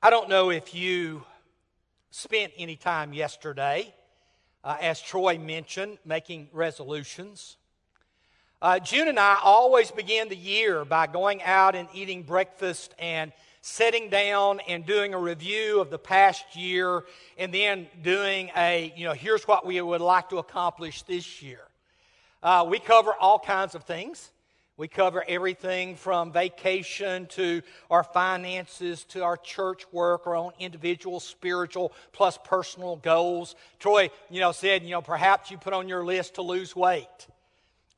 I don't know if you spent any time yesterday, uh, as Troy mentioned, making resolutions. Uh, June and I always begin the year by going out and eating breakfast and sitting down and doing a review of the past year and then doing a, you know, here's what we would like to accomplish this year. Uh, we cover all kinds of things. We cover everything from vacation to our finances to our church work, our own individual spiritual plus personal goals. Troy, you know, said, you know, perhaps you put on your list to lose weight.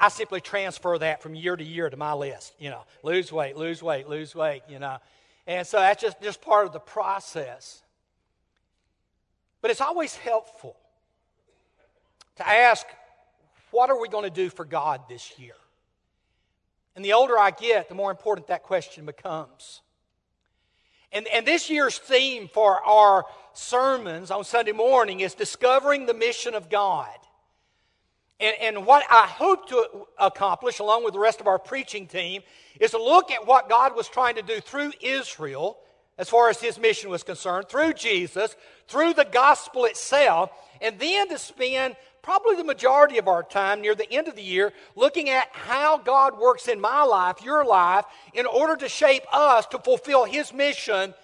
I simply transfer that from year to year to my list. You know, lose weight, lose weight, lose weight, you know. And so that's just, just part of the process. But it's always helpful to ask, what are we going to do for God this year? And the older I get, the more important that question becomes. And, and this year's theme for our sermons on Sunday morning is discovering the mission of God. And, and what I hope to accomplish, along with the rest of our preaching team, is to look at what God was trying to do through Israel, as far as his mission was concerned, through Jesus, through the gospel itself, and then to spend probably the majority of our time near the end of the year looking at how God works in my life, your life, in order to shape us to fulfill His mission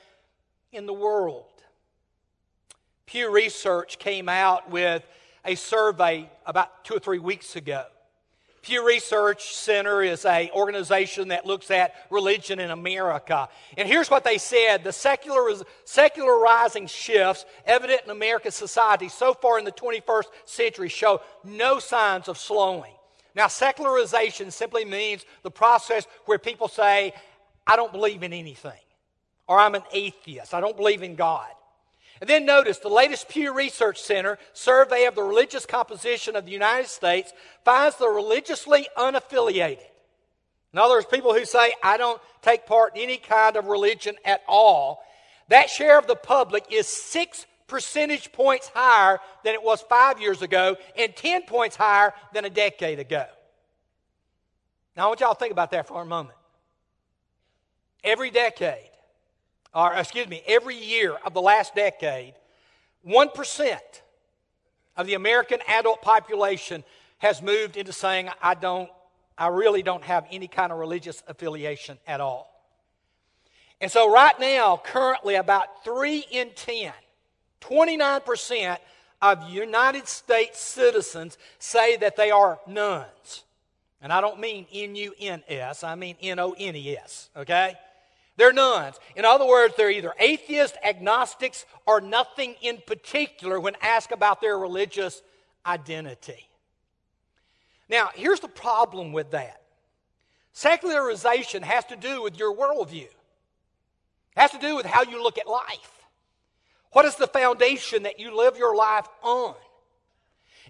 in the world. Pew Research came out with a survey about two or three weeks ago. Pew Research Center is an organization that looks at religion in America. And here's what they said the seculariz- secularizing shifts evident in American society so far in the 21st century show no signs of slowing. Now, secularization simply means the process where people say, I don't believe in anything, or I'm an atheist, I don't believe in God. And then notice the latest Pew Research Center survey of the religious composition of the United States finds the religiously unaffiliated. In other words, people who say, I don't take part in any kind of religion at all, that share of the public is six percentage points higher than it was five years ago and 10 points higher than a decade ago. Now, I want y'all to think about that for a moment. Every decade, or excuse me, every year of the last decade, 1% of the American adult population has moved into saying, I don't, I really don't have any kind of religious affiliation at all. And so, right now, currently, about 3 in 10, 29% of United States citizens say that they are nuns. And I don't mean N U N S, I mean N O N E S, okay? They're nuns. In other words, they're either atheists, agnostics, or nothing in particular when asked about their religious identity. Now, here's the problem with that secularization has to do with your worldview, it has to do with how you look at life. What is the foundation that you live your life on?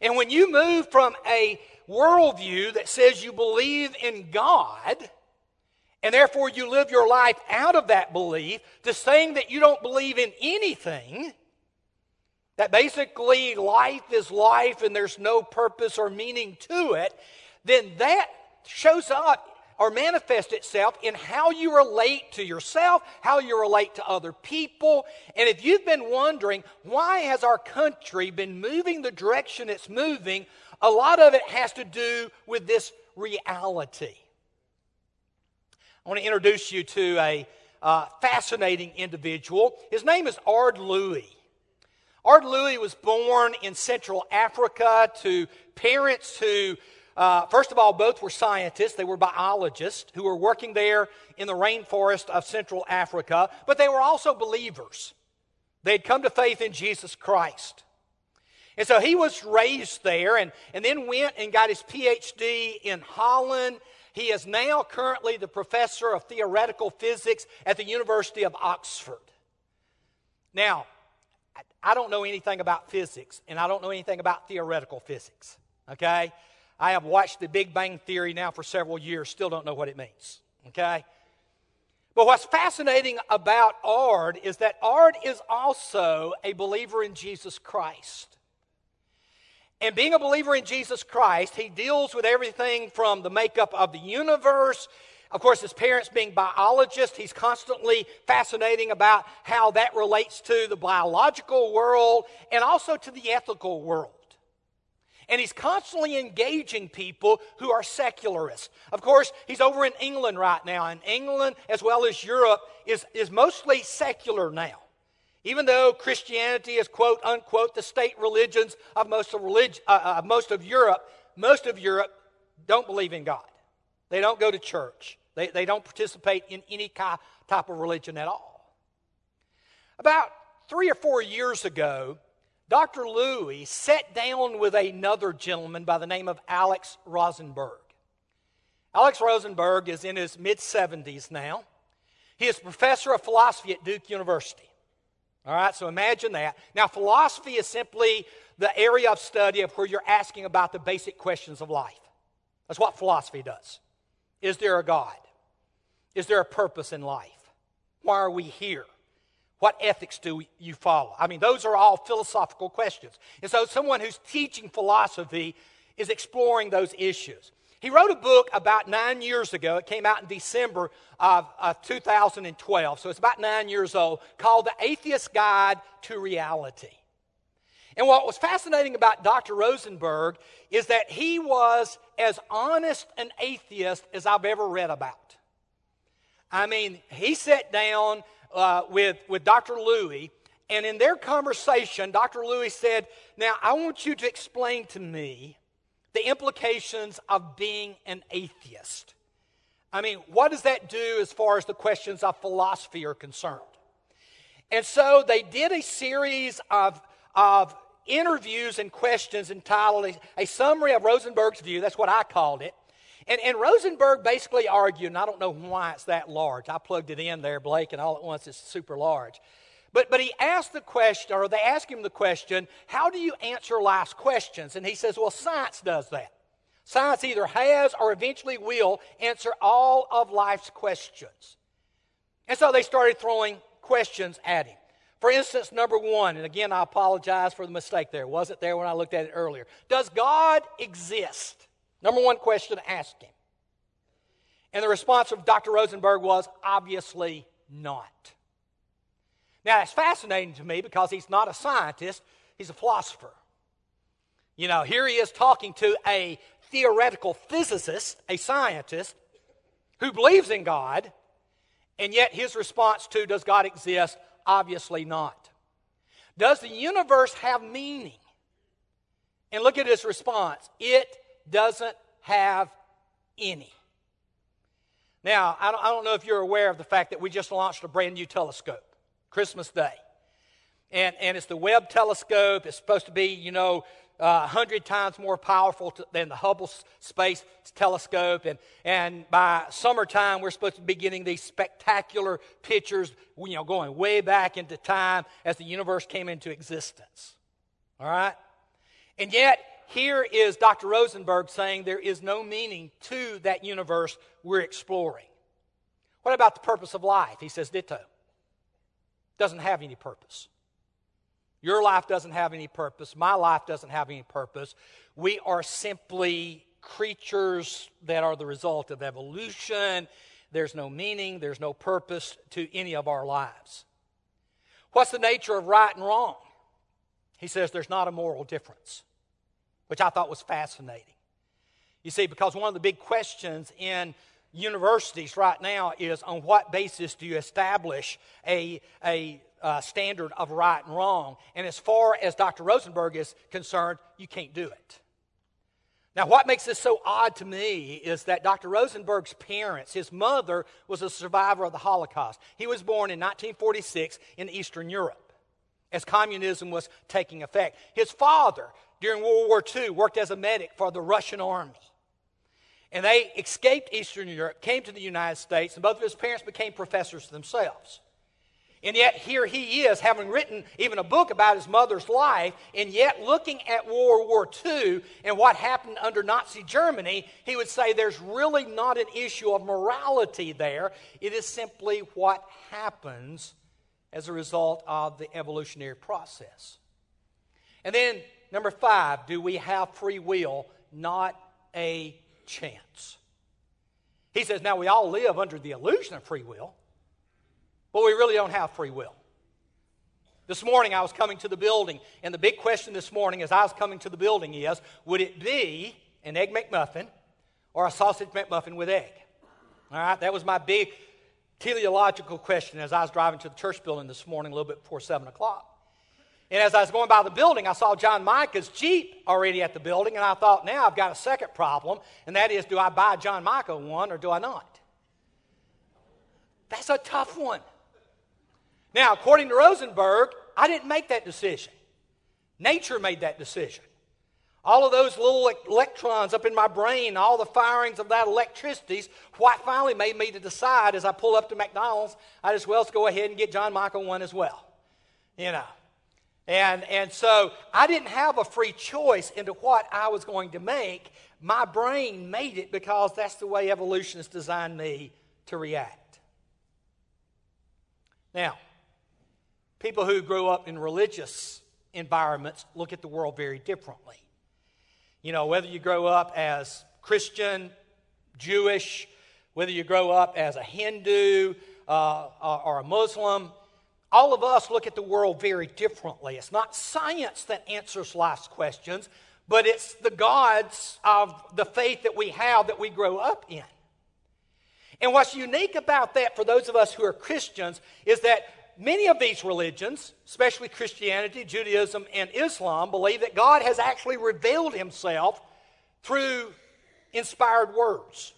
And when you move from a worldview that says you believe in God, and therefore you live your life out of that belief to saying that you don't believe in anything, that basically life is life and there's no purpose or meaning to it, then that shows up or manifests itself in how you relate to yourself, how you relate to other people. And if you've been wondering why has our country been moving the direction it's moving, a lot of it has to do with this reality. I want to introduce you to a uh, fascinating individual. His name is Ard Louis. Ard Louis was born in Central Africa to parents who, uh, first of all, both were scientists. They were biologists who were working there in the rainforest of Central Africa, but they were also believers. They had come to faith in Jesus Christ. And so he was raised there and, and then went and got his PhD in Holland he is now currently the professor of theoretical physics at the University of Oxford. Now, I don't know anything about physics, and I don't know anything about theoretical physics, okay? I have watched the Big Bang Theory now for several years, still don't know what it means, okay? But what's fascinating about Ard is that Ard is also a believer in Jesus Christ. And being a believer in Jesus Christ, he deals with everything from the makeup of the universe Of course, his parents being biologists, he's constantly fascinating about how that relates to the biological world and also to the ethical world. And he's constantly engaging people who are secularists. Of course, he's over in England right now, and England, as well as Europe, is, is mostly secular now. Even though Christianity is, quote unquote, the state religions of most of, relig- uh, uh, most of Europe, most of Europe don't believe in God. They don't go to church. They, they don't participate in any type of religion at all. About three or four years ago, Dr. Louis sat down with another gentleman by the name of Alex Rosenberg. Alex Rosenberg is in his mid 70s now. He is professor of philosophy at Duke University. All right, so imagine that. Now, philosophy is simply the area of study of where you're asking about the basic questions of life. That's what philosophy does. Is there a God? Is there a purpose in life? Why are we here? What ethics do you follow? I mean, those are all philosophical questions. And so, someone who's teaching philosophy is exploring those issues. He wrote a book about nine years ago. It came out in December of, of 2012, so it's about nine years old, called The Atheist Guide to Reality. And what was fascinating about Dr. Rosenberg is that he was as honest an atheist as I've ever read about. I mean, he sat down uh, with, with Dr. Louis, and in their conversation, Dr. Louis said, Now, I want you to explain to me the implications of being an atheist. I mean, what does that do as far as the questions of philosophy are concerned? And so they did a series of, of interviews and questions entitled a, Summary of Rosenberg's View. That's what I called it. And, and Rosenberg basically argued, and I don't know why it's that large. I plugged it in there, Blake, and all at once it's super large. But, but he asked the question, or they asked him the question, how do you answer life's questions? And he says, well, science does that. Science either has or eventually will answer all of life's questions. And so they started throwing questions at him. For instance, number one, and again, I apologize for the mistake there. Wasn't there when I looked at it earlier. Does God exist? Number one question to ask him. And the response of Dr. Rosenberg was obviously not. Now, it's fascinating to me because he's not a scientist, he's a philosopher. You know, here he is talking to a theoretical physicist, a scientist, who believes in God, and yet his response to does God exist Obviously not. Does the universe have meaning? And look at his response it doesn't have any. Now, I don't, know if you're aware of the fact that we just launched a brand new telescope, Christmas Day. And, and it's the Webb telescope. It's supposed to be, you know, uh, 100 times more powerful to, than the Hubble Space Telescope. And, and by summertime, we're supposed to be getting these spectacular pictures, you know, going way back into time as the universe came into existence. All right? And yet, here is Dr. Rosenberg saying there is no meaning to that universe we're exploring. What about the purpose of life? He says, ditto. Doesn't have any purpose. Your life doesn't have any purpose. My life doesn't have any purpose. We are simply creatures that are the result of evolution. There's no meaning, there's no purpose to any of our lives. What's the nature of right and wrong? He says there's not a moral difference, which I thought was fascinating. You see, because one of the big questions in universities right now is on what basis do you establish a, a uh, standard of right and wrong. And as far as Dr. Rosenberg is concerned, you can't do it. Now, what makes this so odd to me is that Dr. Rosenberg's parents, his mother was a survivor of the Holocaust. He was born in 1946 in Eastern Europe as communism was taking effect. His father, during World War II, worked as a medic for the Russian army. And they escaped Eastern Europe, came to the United States, and both of his parents became professors themselves. And yet, here he is, having written even a book about his mother's life, and yet looking at World War II and what happened under Nazi Germany, he would say there's really not an issue of morality there. It is simply what happens as a result of the evolutionary process. And then, number five, do we have free will? Not a chance. He says, now we all live under the illusion of free will, but we really don't have free will. This morning I was coming to the building, and the big question this morning as I was coming to the building is would it be an egg McMuffin or a sausage McMuffin with egg? All right, that was my big teleological question as I was driving to the church building this morning, a little bit before 7 o'clock. And as I was going by the building, I saw John Micah's Jeep already at the building, and I thought, now I've got a second problem, and that is do I buy John Micah one or do I not? That's a tough one. Now, according to Rosenberg, I didn't make that decision. Nature made that decision. All of those little electrons up in my brain, all the firings of that electricity, what finally made me to decide as I pull up to McDonald's, I just well go ahead and get John Michael one as well. You know. And, and so I didn't have a free choice into what I was going to make. My brain made it because that's the way evolution has designed me to react. Now, People who grow up in religious environments look at the world very differently. You know, whether you grow up as Christian, Jewish, whether you grow up as a Hindu uh, or a Muslim, all of us look at the world very differently. It's not science that answers life's questions, but it's the gods of the faith that we have that we grow up in. And what's unique about that for those of us who are Christians is that many of these religions, especially Christianity, Judaism, and Islam, believe that God has actually revealed himself through inspired words.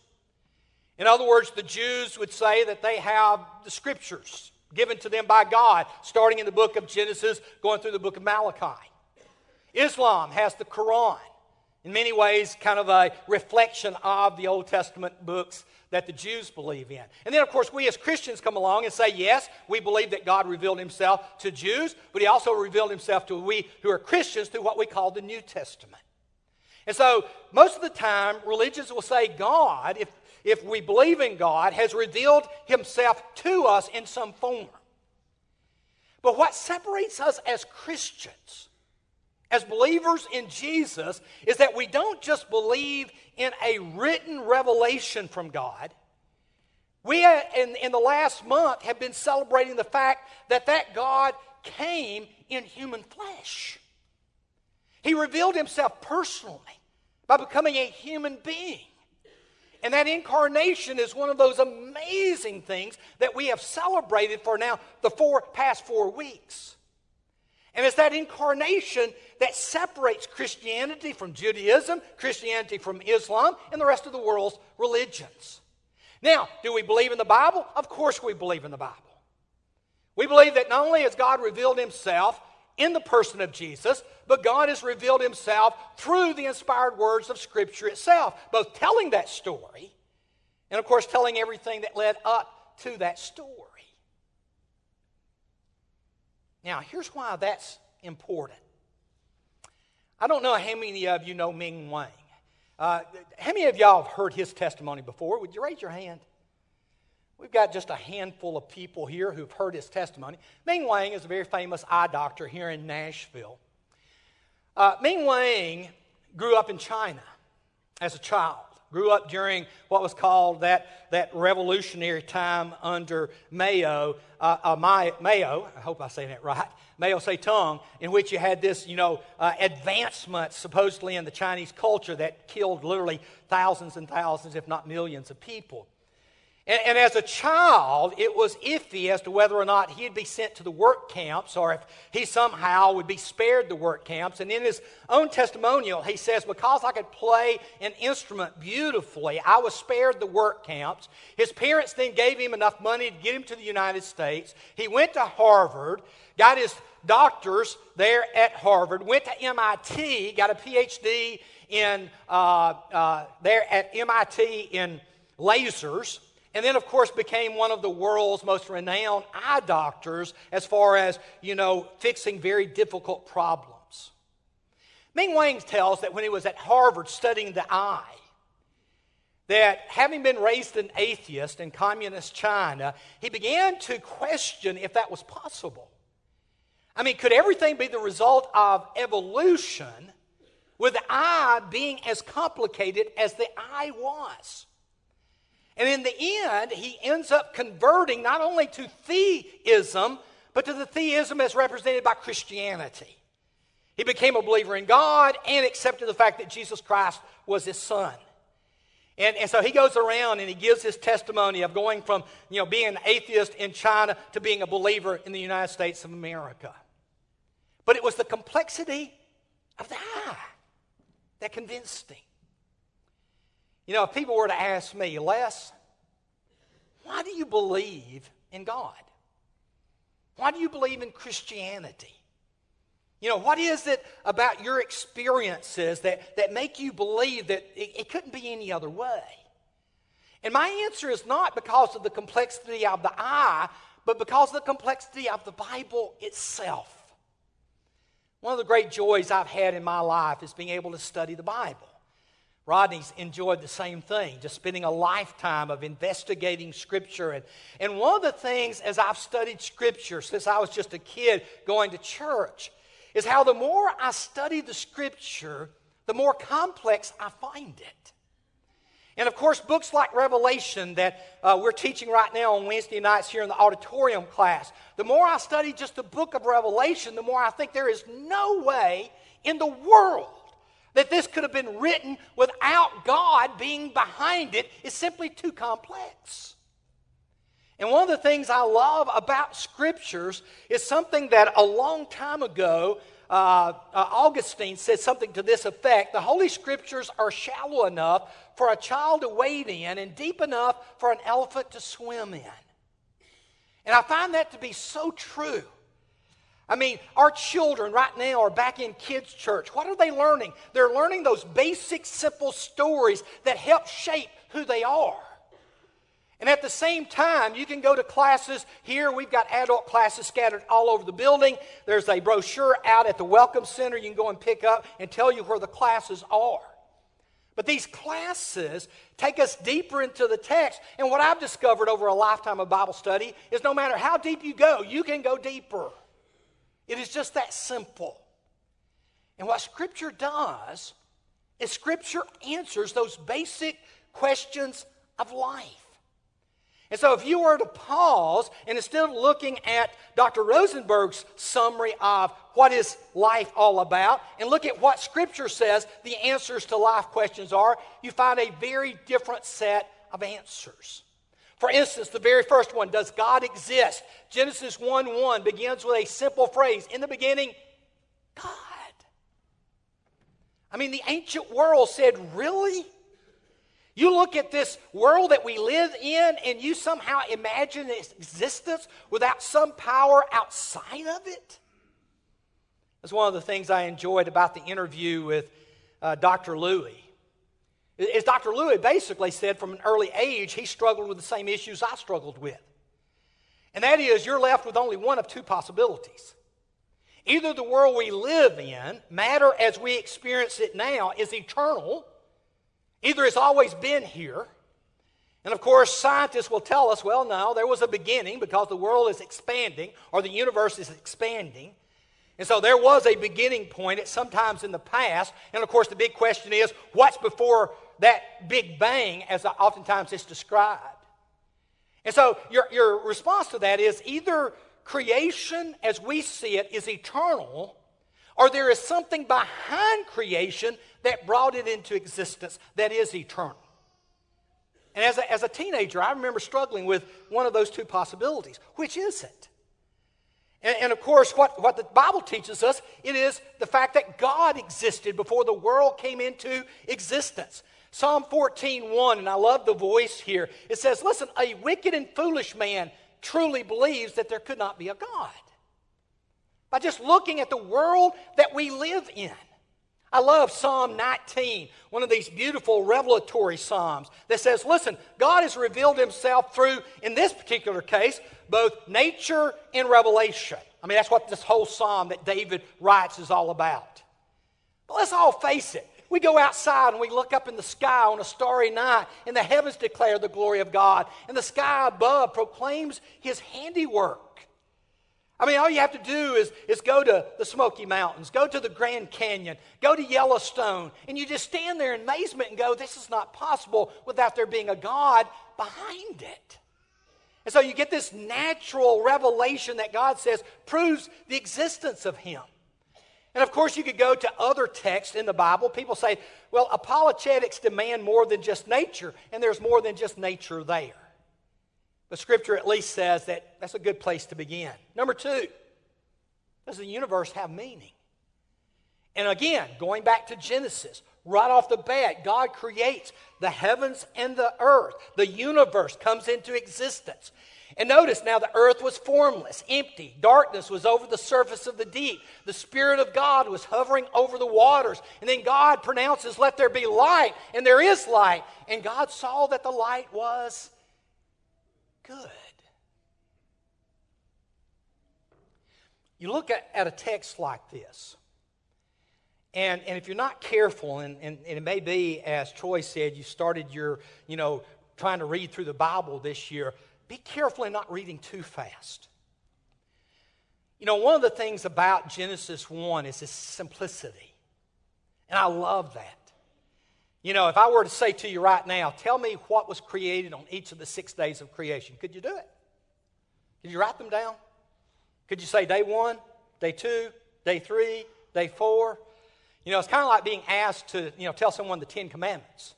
In other words, the Jews would say that they have the scriptures given to them by God, starting in the book of Genesis, going through the book of Malachi. Islam has the Quran, in many ways, kind of a reflection of the Old Testament books that the Jews believe in. And then, of course, we as Christians come along and say, yes, we believe that God revealed himself to Jews, but he also revealed himself to we who are Christians through what we call the New Testament. And so, most of the time, religions will say God, if, if we believe in God, has revealed himself to us in some form. But what separates us as Christians, as believers in Jesus, is that we don't just believe in a written revelation from God. We, in, in the last month, have been celebrating the fact that that God came in human flesh. He revealed himself personally by becoming a human being. And that incarnation is one of those amazing things that we have celebrated for now the four past four weeks. And it's that incarnation that separates Christianity from Judaism, Christianity from Islam, and the rest of the world's religions. Now, do we believe in the Bible? Of course we believe in the Bible. We believe that not only has God revealed himself in the person of Jesus, but God has revealed himself through the inspired words of Scripture itself, both telling that story and, of course, telling everything that led up to that story. Now, here's why that's important. I don't know how many of you know Ming Wang. Uh, how many of y'all have heard his testimony before? Would you raise your hand? We've got just a handful of people here who've heard his testimony. Ming Wang is a very famous eye doctor here in Nashville. Uh, Ming Wang grew up in China as a child grew up during what was called that, that revolutionary time under Mao, uh, uh, Mao, I hope I say that right, Mao Zedong, in which you had this, you know, uh, advancement supposedly in the Chinese culture that killed literally thousands and thousands, if not millions of people. And, and, as a child, it was iffy as to whether or not he'd be sent to the work camps or if he somehow would be spared the work camps. And in his own testimonial, he says, Because I could play an instrument beautifully, I was spared the work camps. His parents then gave him enough money to get him to the United States. He went to Harvard, got his doctors there at Harvard, went to MIT, got a PhD in, uh, uh, there at MIT in lasers and then, of course, became one of the world's most renowned eye doctors as far as, you know, fixing very difficult problems. Ming Wang tells that when he was at Harvard studying the eye, that having been raised an atheist in communist China, he began to question if that was possible. I mean, could everything be the result of evolution with the eye being as complicated as the eye was? And in the end, he ends up converting not only to theism, but to the theism as represented by Christianity. He became a believer in God and accepted the fact that Jesus Christ was his son. And, and so he goes around and he gives his testimony of going from you know, being an atheist in China to being a believer in the United States of America. But it was the complexity of the eye that convinced him. You know, if people were to ask me, Les, why do you believe in God? Why do you believe in Christianity? You know, what is it about your experiences that, that make you believe that it, it couldn't be any other way? And my answer is not because of the complexity of the eye, but because of the complexity of the Bible itself. One of the great joys I've had in my life is being able to study the Bible. Rodney's enjoyed the same thing, just spending a lifetime of investigating Scripture. And, and one of the things as I've studied Scripture since I was just a kid going to church is how the more I study the Scripture, the more complex I find it. And of course, books like Revelation that uh, we're teaching right now on Wednesday nights here in the auditorium class, the more I study just the book of Revelation, the more I think there is no way in the world that this could have been written without God being behind. It's simply too complex. And one of the things I love about scriptures is something that a long time ago, uh, uh, Augustine said something to this effect The Holy Scriptures are shallow enough for a child to wade in and deep enough for an elephant to swim in. And I find that to be so true. I mean, our children right now are back in kids' church. What are they learning? They're learning those basic, simple stories that help shape who they are. And at the same time, you can go to classes here. We've got adult classes scattered all over the building. There's a brochure out at the Welcome Center you can go and pick up and tell you where the classes are. But these classes take us deeper into the text. And what I've discovered over a lifetime of Bible study is no matter how deep you go, you can go deeper. It is just that simple. And what Scripture does is Scripture answers those basic questions of life. And so, if you were to pause and instead of looking at Dr. Rosenberg's summary of what is life all about and look at what Scripture says the answers to life questions are, you find a very different set of answers. For instance, the very first one, does God exist? Genesis 1 1 begins with a simple phrase In the beginning, God. I mean, the ancient world said, Really? You look at this world that we live in and you somehow imagine its existence without some power outside of it. That's one of the things I enjoyed about the interview with uh, Dr. Louis. As Dr. Lewis basically said from an early age, he struggled with the same issues I struggled with. And that is, you're left with only one of two possibilities. Either the world we live in, matter as we experience it now, is eternal Either it's always been here, and of course, scientists will tell us, well, no, there was a beginning because the world is expanding or the universe is expanding. And so there was a beginning point at sometimes in the past. And of course, the big question is what's before that big bang, as oftentimes it's described? And so your, your response to that is either creation as we see it is eternal, or there is something behind creation that brought it into existence that is eternal. And as a, as a teenager, I remember struggling with one of those two possibilities. Which is it? And, and, of course, what, what the Bible teaches us, it is the fact that God existed before the world came into existence. Psalm 14, 1, and I love the voice here. It says, Listen, a wicked and foolish man truly believes that there could not be a God. By just looking at the world that we live in. I love Psalm 19, one of these beautiful revelatory psalms that says, listen, God has revealed himself through, in this particular case, both nature and revelation. I mean, that's what this whole psalm that David writes is all about. But let's all face it. We go outside and we look up in the sky on a starry night, and the heavens declare the glory of God, and the sky above proclaims his handiwork. I mean, all you have to do is, is go to the Smoky Mountains, go to the Grand Canyon, go to Yellowstone, and you just stand there in amazement and go, This is not possible without there being a God behind it. And so you get this natural revelation that God says proves the existence of Him. And of course, you could go to other texts in the Bible. People say, well, apologetics demand more than just nature, and there's more than just nature there. But Scripture at least says that that's a good place to begin. Number two, does the universe have meaning? And again, going back to Genesis, right off the bat, God creates the heavens and the earth. The universe comes into existence. And notice now the earth was formless, empty. Darkness was over the surface of the deep. The Spirit of God was hovering over the waters. And then God pronounces, Let there be light. And there is light. And God saw that the light was good. You look at, at a text like this, and, and if you're not careful, and, and, and it may be, as Troy said, you started your, you know, trying to read through the Bible this year, be careful in not reading too fast. You know, one of the things about Genesis 1 is its simplicity. And I love that. You know, if I were to say to you right now, tell me what was created on each of the six days of creation, could you do it? Could you write them down? Could you say day one, day two, day three, day four? You know, it's kind of like being asked to, you know, tell someone the Ten Commandments.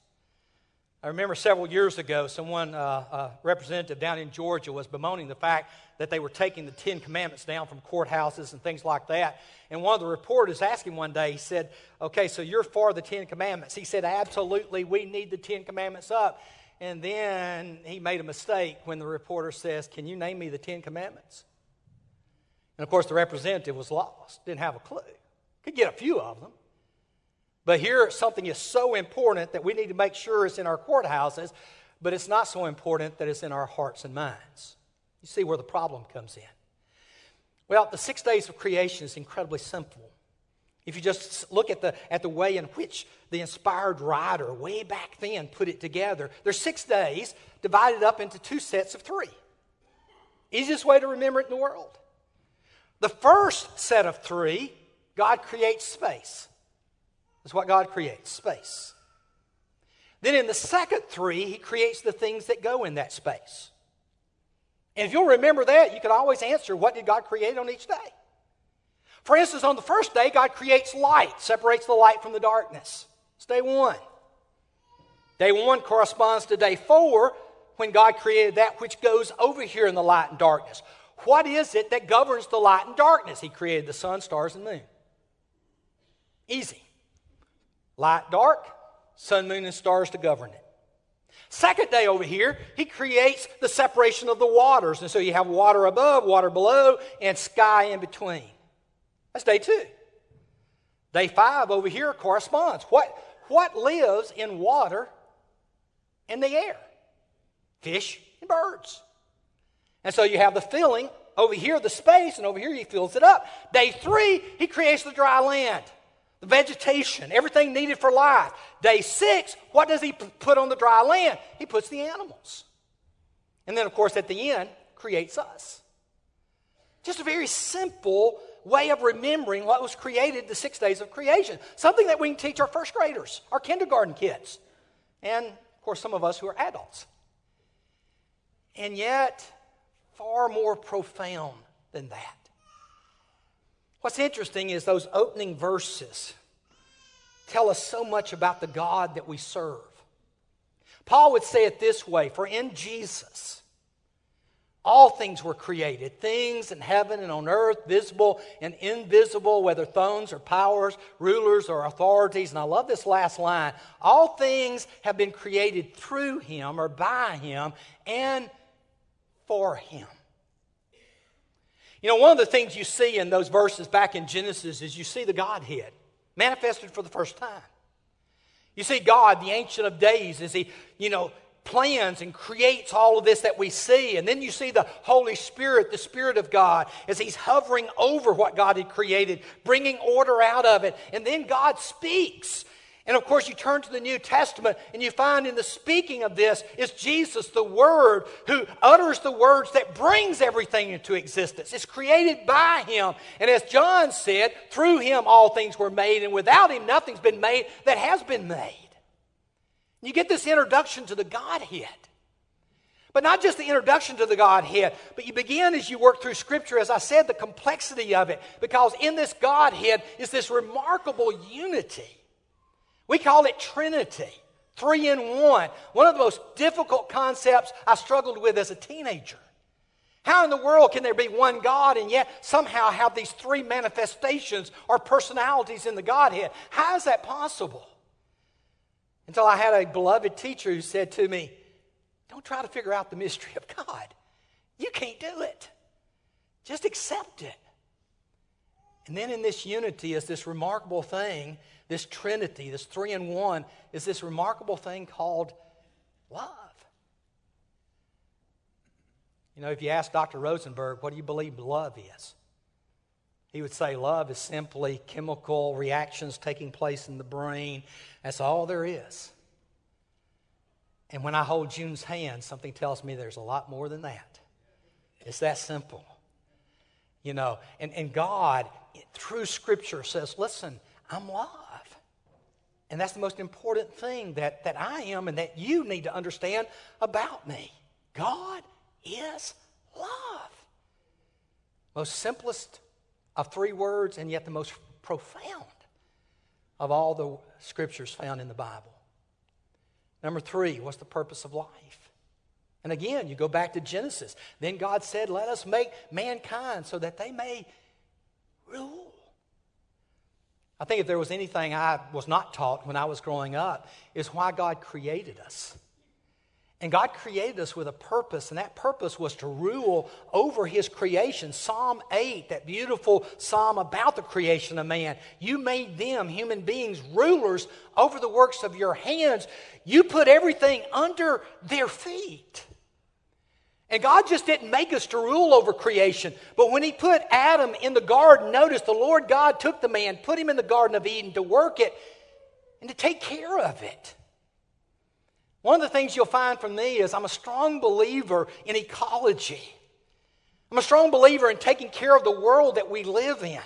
I remember several years ago, someone, uh, a representative down in Georgia, was bemoaning the fact that they were taking the Ten Commandments down from courthouses and things like that. And one of the reporters asked him one day, he said, Okay, so you're for the Ten Commandments? He said, Absolutely, we need the Ten Commandments up. And then he made a mistake when the reporter says, Can you name me the Ten Commandments? And of course, the representative was lost, didn't have a clue. Could get a few of them. But here, something is so important that we need to make sure it's in our courthouses, but it's not so important that it's in our hearts and minds. You see where the problem comes in. Well, the six days of creation is incredibly simple. If you just look at the, at the way in which the inspired writer way back then put it together, there's six days divided up into two sets of three. Easiest way to remember it in the world. The first set of three, God creates space. That's what God creates space. Then in the second three, He creates the things that go in that space. And if you'll remember that, you can always answer what did God create on each day? For instance, on the first day, God creates light, separates the light from the darkness. It's day one. Day one corresponds to day four when God created that which goes over here in the light and darkness. What is it that governs the light and darkness? He created the sun, stars, and moon. Easy. Light, dark, sun, moon, and stars to govern it. Second day over here, he creates the separation of the waters. And so you have water above, water below, and sky in between. That's day two. Day five over here corresponds. What, what lives in water and the air? Fish and birds. And so you have the filling over here, the space, and over here he fills it up. Day three, he creates the dry land the vegetation, everything needed for life. Day six, what does he put on the dry land? He puts the animals. And then, of course, at the end, creates us. Just a very simple way of remembering what was created the six days of creation. Something that we can teach our first graders, our kindergarten kids, and, of course, some of us who are adults. And yet, far more profound than that. What's interesting is those opening verses tell us so much about the God that we serve. Paul would say it this way For in Jesus, all things were created, things in heaven and on earth, visible and invisible, whether thrones or powers, rulers or authorities. And I love this last line all things have been created through him or by him and for him. You know, one of the things you see in those verses back in Genesis is you see the Godhead manifested for the first time. You see God, the Ancient of Days, as He, you know, plans and creates all of this that we see. And then you see the Holy Spirit, the Spirit of God, as He's hovering over what God had created, bringing order out of it. And then God speaks. And of course, you turn to the New Testament and you find in the speaking of this is Jesus, the Word, who utters the words that brings everything into existence. It's created by Him. And as John said, through Him all things were made, and without Him nothing's been made that has been made. You get this introduction to the Godhead. But not just the introduction to the Godhead, but you begin as you work through Scripture, as I said, the complexity of it, because in this Godhead is this remarkable unity. We call it Trinity, three in one. One of the most difficult concepts I struggled with as a teenager. How in the world can there be one God and yet somehow have these three manifestations or personalities in the Godhead? How is that possible? Until I had a beloved teacher who said to me, Don't try to figure out the mystery of God. You can't do it. Just accept it. And then in this unity is this remarkable thing this Trinity, this three in one, is this remarkable thing called love. You know, if you ask Dr. Rosenberg, what do you believe love is? He would say love is simply chemical reactions taking place in the brain. That's all there is. And when I hold June's hand, something tells me there's a lot more than that. It's that simple. You know, and, and God, through Scripture, says, listen, I'm love. And that's the most important thing that, that I am and that you need to understand about me. God is love. Most simplest of three words, and yet the most profound of all the scriptures found in the Bible. Number three, what's the purpose of life? And again, you go back to Genesis. Then God said, Let us make mankind so that they may rule I think if there was anything I was not taught when I was growing up, is why God created us. And God created us with a purpose, and that purpose was to rule over His creation. Psalm 8, that beautiful psalm about the creation of man. You made them, human beings, rulers over the works of your hands. You put everything under their feet. And God just didn't make us to rule over creation. But when He put Adam in the garden, notice the Lord God took the man, put him in the Garden of Eden to work it and to take care of it. One of the things you'll find from me is I'm a strong believer in ecology. I'm a strong believer in taking care of the world that we live in.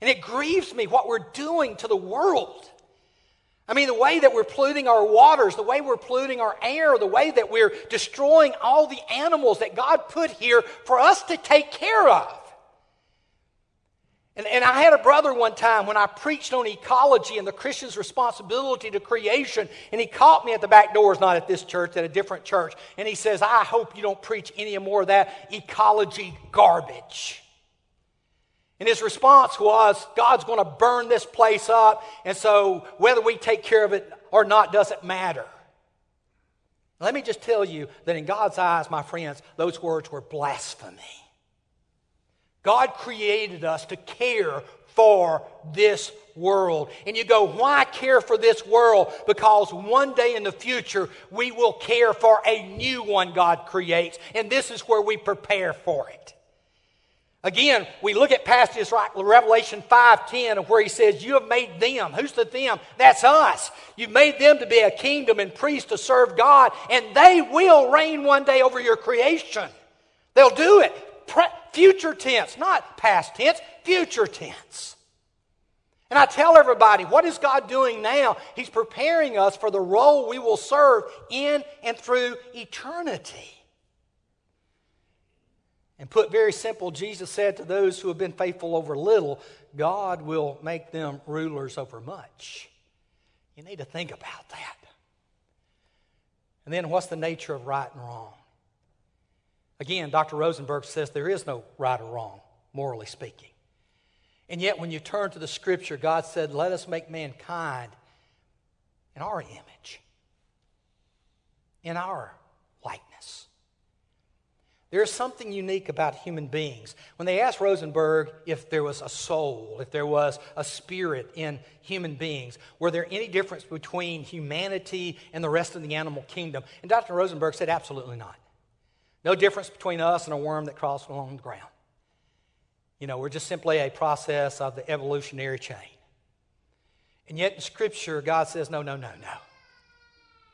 And it grieves me what we're doing to the world. I mean, the way that we're polluting our waters, the way we're polluting our air, the way that we're destroying all the animals that God put here for us to take care of. And, and I had a brother one time when I preached on ecology and the Christian's responsibility to creation, and he caught me at the back doors, not at this church, at a different church. And he says, I hope you don't preach any more of that ecology garbage. And his response was, God's going to burn this place up, and so whether we take care of it or not doesn't matter. Let me just tell you that in God's eyes, my friends, those words were blasphemy. God created us to care for this world. And you go, why care for this world? Because one day in the future, we will care for a new one God creates. And this is where we prepare for it. Again, we look at passages like Revelation 5:10 where he says, You have made them. Who's the them? That's us. You've made them to be a kingdom and priests to serve God, and they will reign one day over your creation. They'll do it. Pre- future tense, not past tense, future tense. And I tell everybody, what is God doing now? He's preparing us for the role we will serve in and through eternity. And put very simple, Jesus said to those who have been faithful over little, God will make them rulers over much. You need to think about that. And then, what's the nature of right and wrong? Again, Dr. Rosenberg says there is no right or wrong, morally speaking. And yet, when you turn to the scripture, God said, Let us make mankind in our image, in our likeness. There's something unique about human beings. When they asked Rosenberg if there was a soul, if there was a spirit in human beings, were there any difference between humanity and the rest of the animal kingdom? And Dr. Rosenberg said, absolutely not. No difference between us and a worm that crawls along the ground. You know, we're just simply a process of the evolutionary chain. And yet in Scripture, God says, no, no, no, no.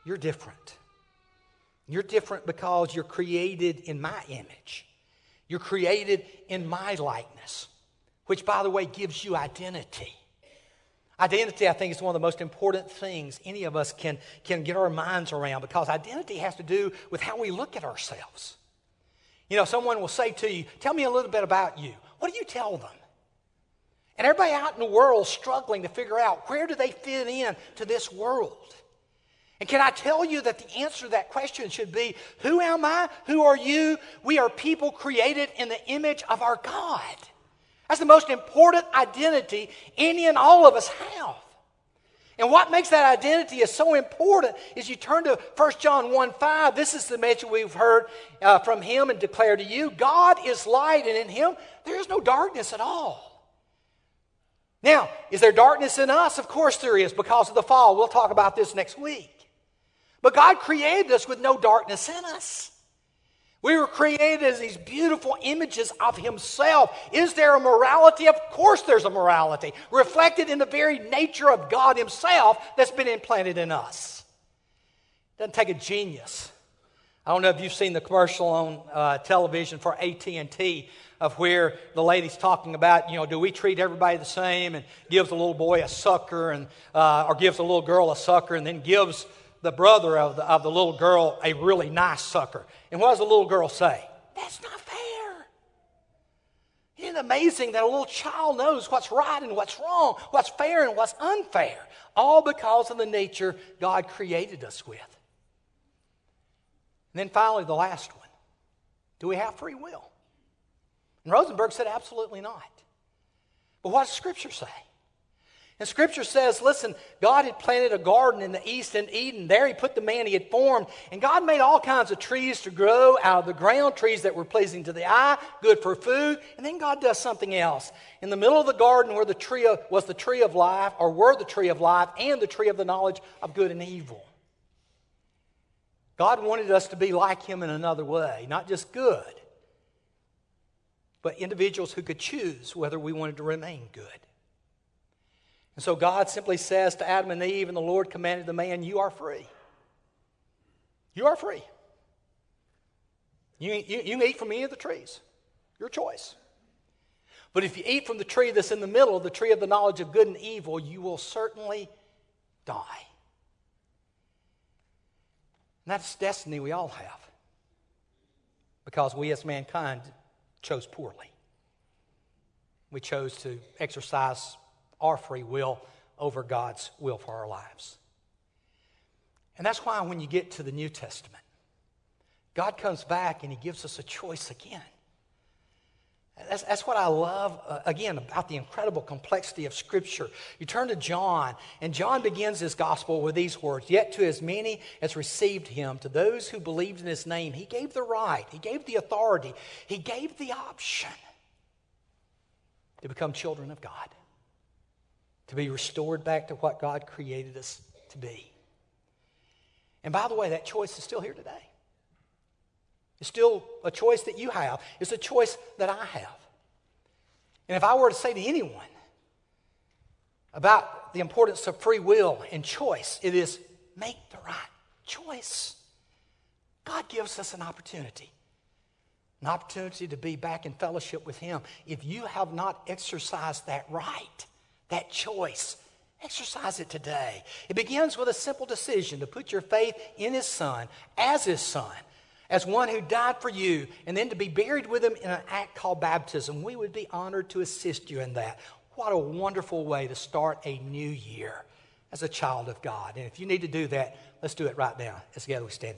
You're different. You're different because you're created in my image. You're created in my likeness, which, by the way, gives you identity. Identity, I think, is one of the most important things any of us can, can get our minds around because identity has to do with how we look at ourselves. You know, someone will say to you, Tell me a little bit about you. What do you tell them? And everybody out in the world struggling to figure out where do they fit in to this world. And can I tell you that the answer to that question should be Who am I? Who are you? We are people created in the image of our God. That's the most important identity any and all of us have. And what makes that identity is so important is you turn to 1 John 1 5. This is the message we've heard uh, from him and declare to you God is light, and in him there is no darkness at all. Now, is there darkness in us? Of course there is because of the fall. We'll talk about this next week. But God created us with no darkness in us. We were created as these beautiful images of Himself. Is there a morality? Of course, there's a morality reflected in the very nature of God Himself that's been implanted in us. Doesn't take a genius. I don't know if you've seen the commercial on uh, television for AT&T of where the lady's talking about, you know, do we treat everybody the same and gives a little boy a sucker and, uh, or gives a little girl a sucker and then gives the brother of the, of the little girl a really nice sucker. And what does the little girl say? That's not fair. Isn't it amazing that a little child knows what's right and what's wrong, what's fair and what's unfair, all because of the nature God created us with? And then finally, the last one do we have free will? And Rosenberg said, absolutely not. But what does Scripture say? And scripture says, listen, God had planted a garden in the east in Eden. There he put the man he had formed. And God made all kinds of trees to grow out of the ground, trees that were pleasing to the eye, good for food. And then God does something else. In the middle of the garden where the tree of, was the tree of life, or were the tree of life, and the tree of the knowledge of good and evil. God wanted us to be like him in another way, not just good, but individuals who could choose whether we wanted to remain good. And so God simply says to Adam and Eve, and the Lord commanded the man, You are free. You are free. You, you, you can eat from any of the trees, your choice. But if you eat from the tree that's in the middle, the tree of the knowledge of good and evil, you will certainly die. And that's destiny we all have. Because we as mankind chose poorly. We chose to exercise our free will over God's will for our lives. And that's why when you get to the New Testament, God comes back and He gives us a choice again. That's, that's what I love, uh, again, about the incredible complexity of Scripture. You turn to John, and John begins his gospel with these words Yet to as many as received him, to those who believed in his name, he gave the right, he gave the authority, he gave the option to become children of God to be restored back to what God created us to be. And by the way, that choice is still here today. It's still a choice that you have, it's a choice that I have. And if I were to say to anyone about the importance of free will and choice, it is make the right choice. God gives us an opportunity an opportunity to be back in fellowship with Him. If you have not exercised that right, that choice. Exercise it today. It begins with a simple decision to put your faith in His Son, as His Son, as one who died for you, and then to be buried with Him in an act called baptism. We would be honored to assist you in that. What a wonderful way to start a new year as a child of God. And if you need to do that, let's do it right now. As together we stand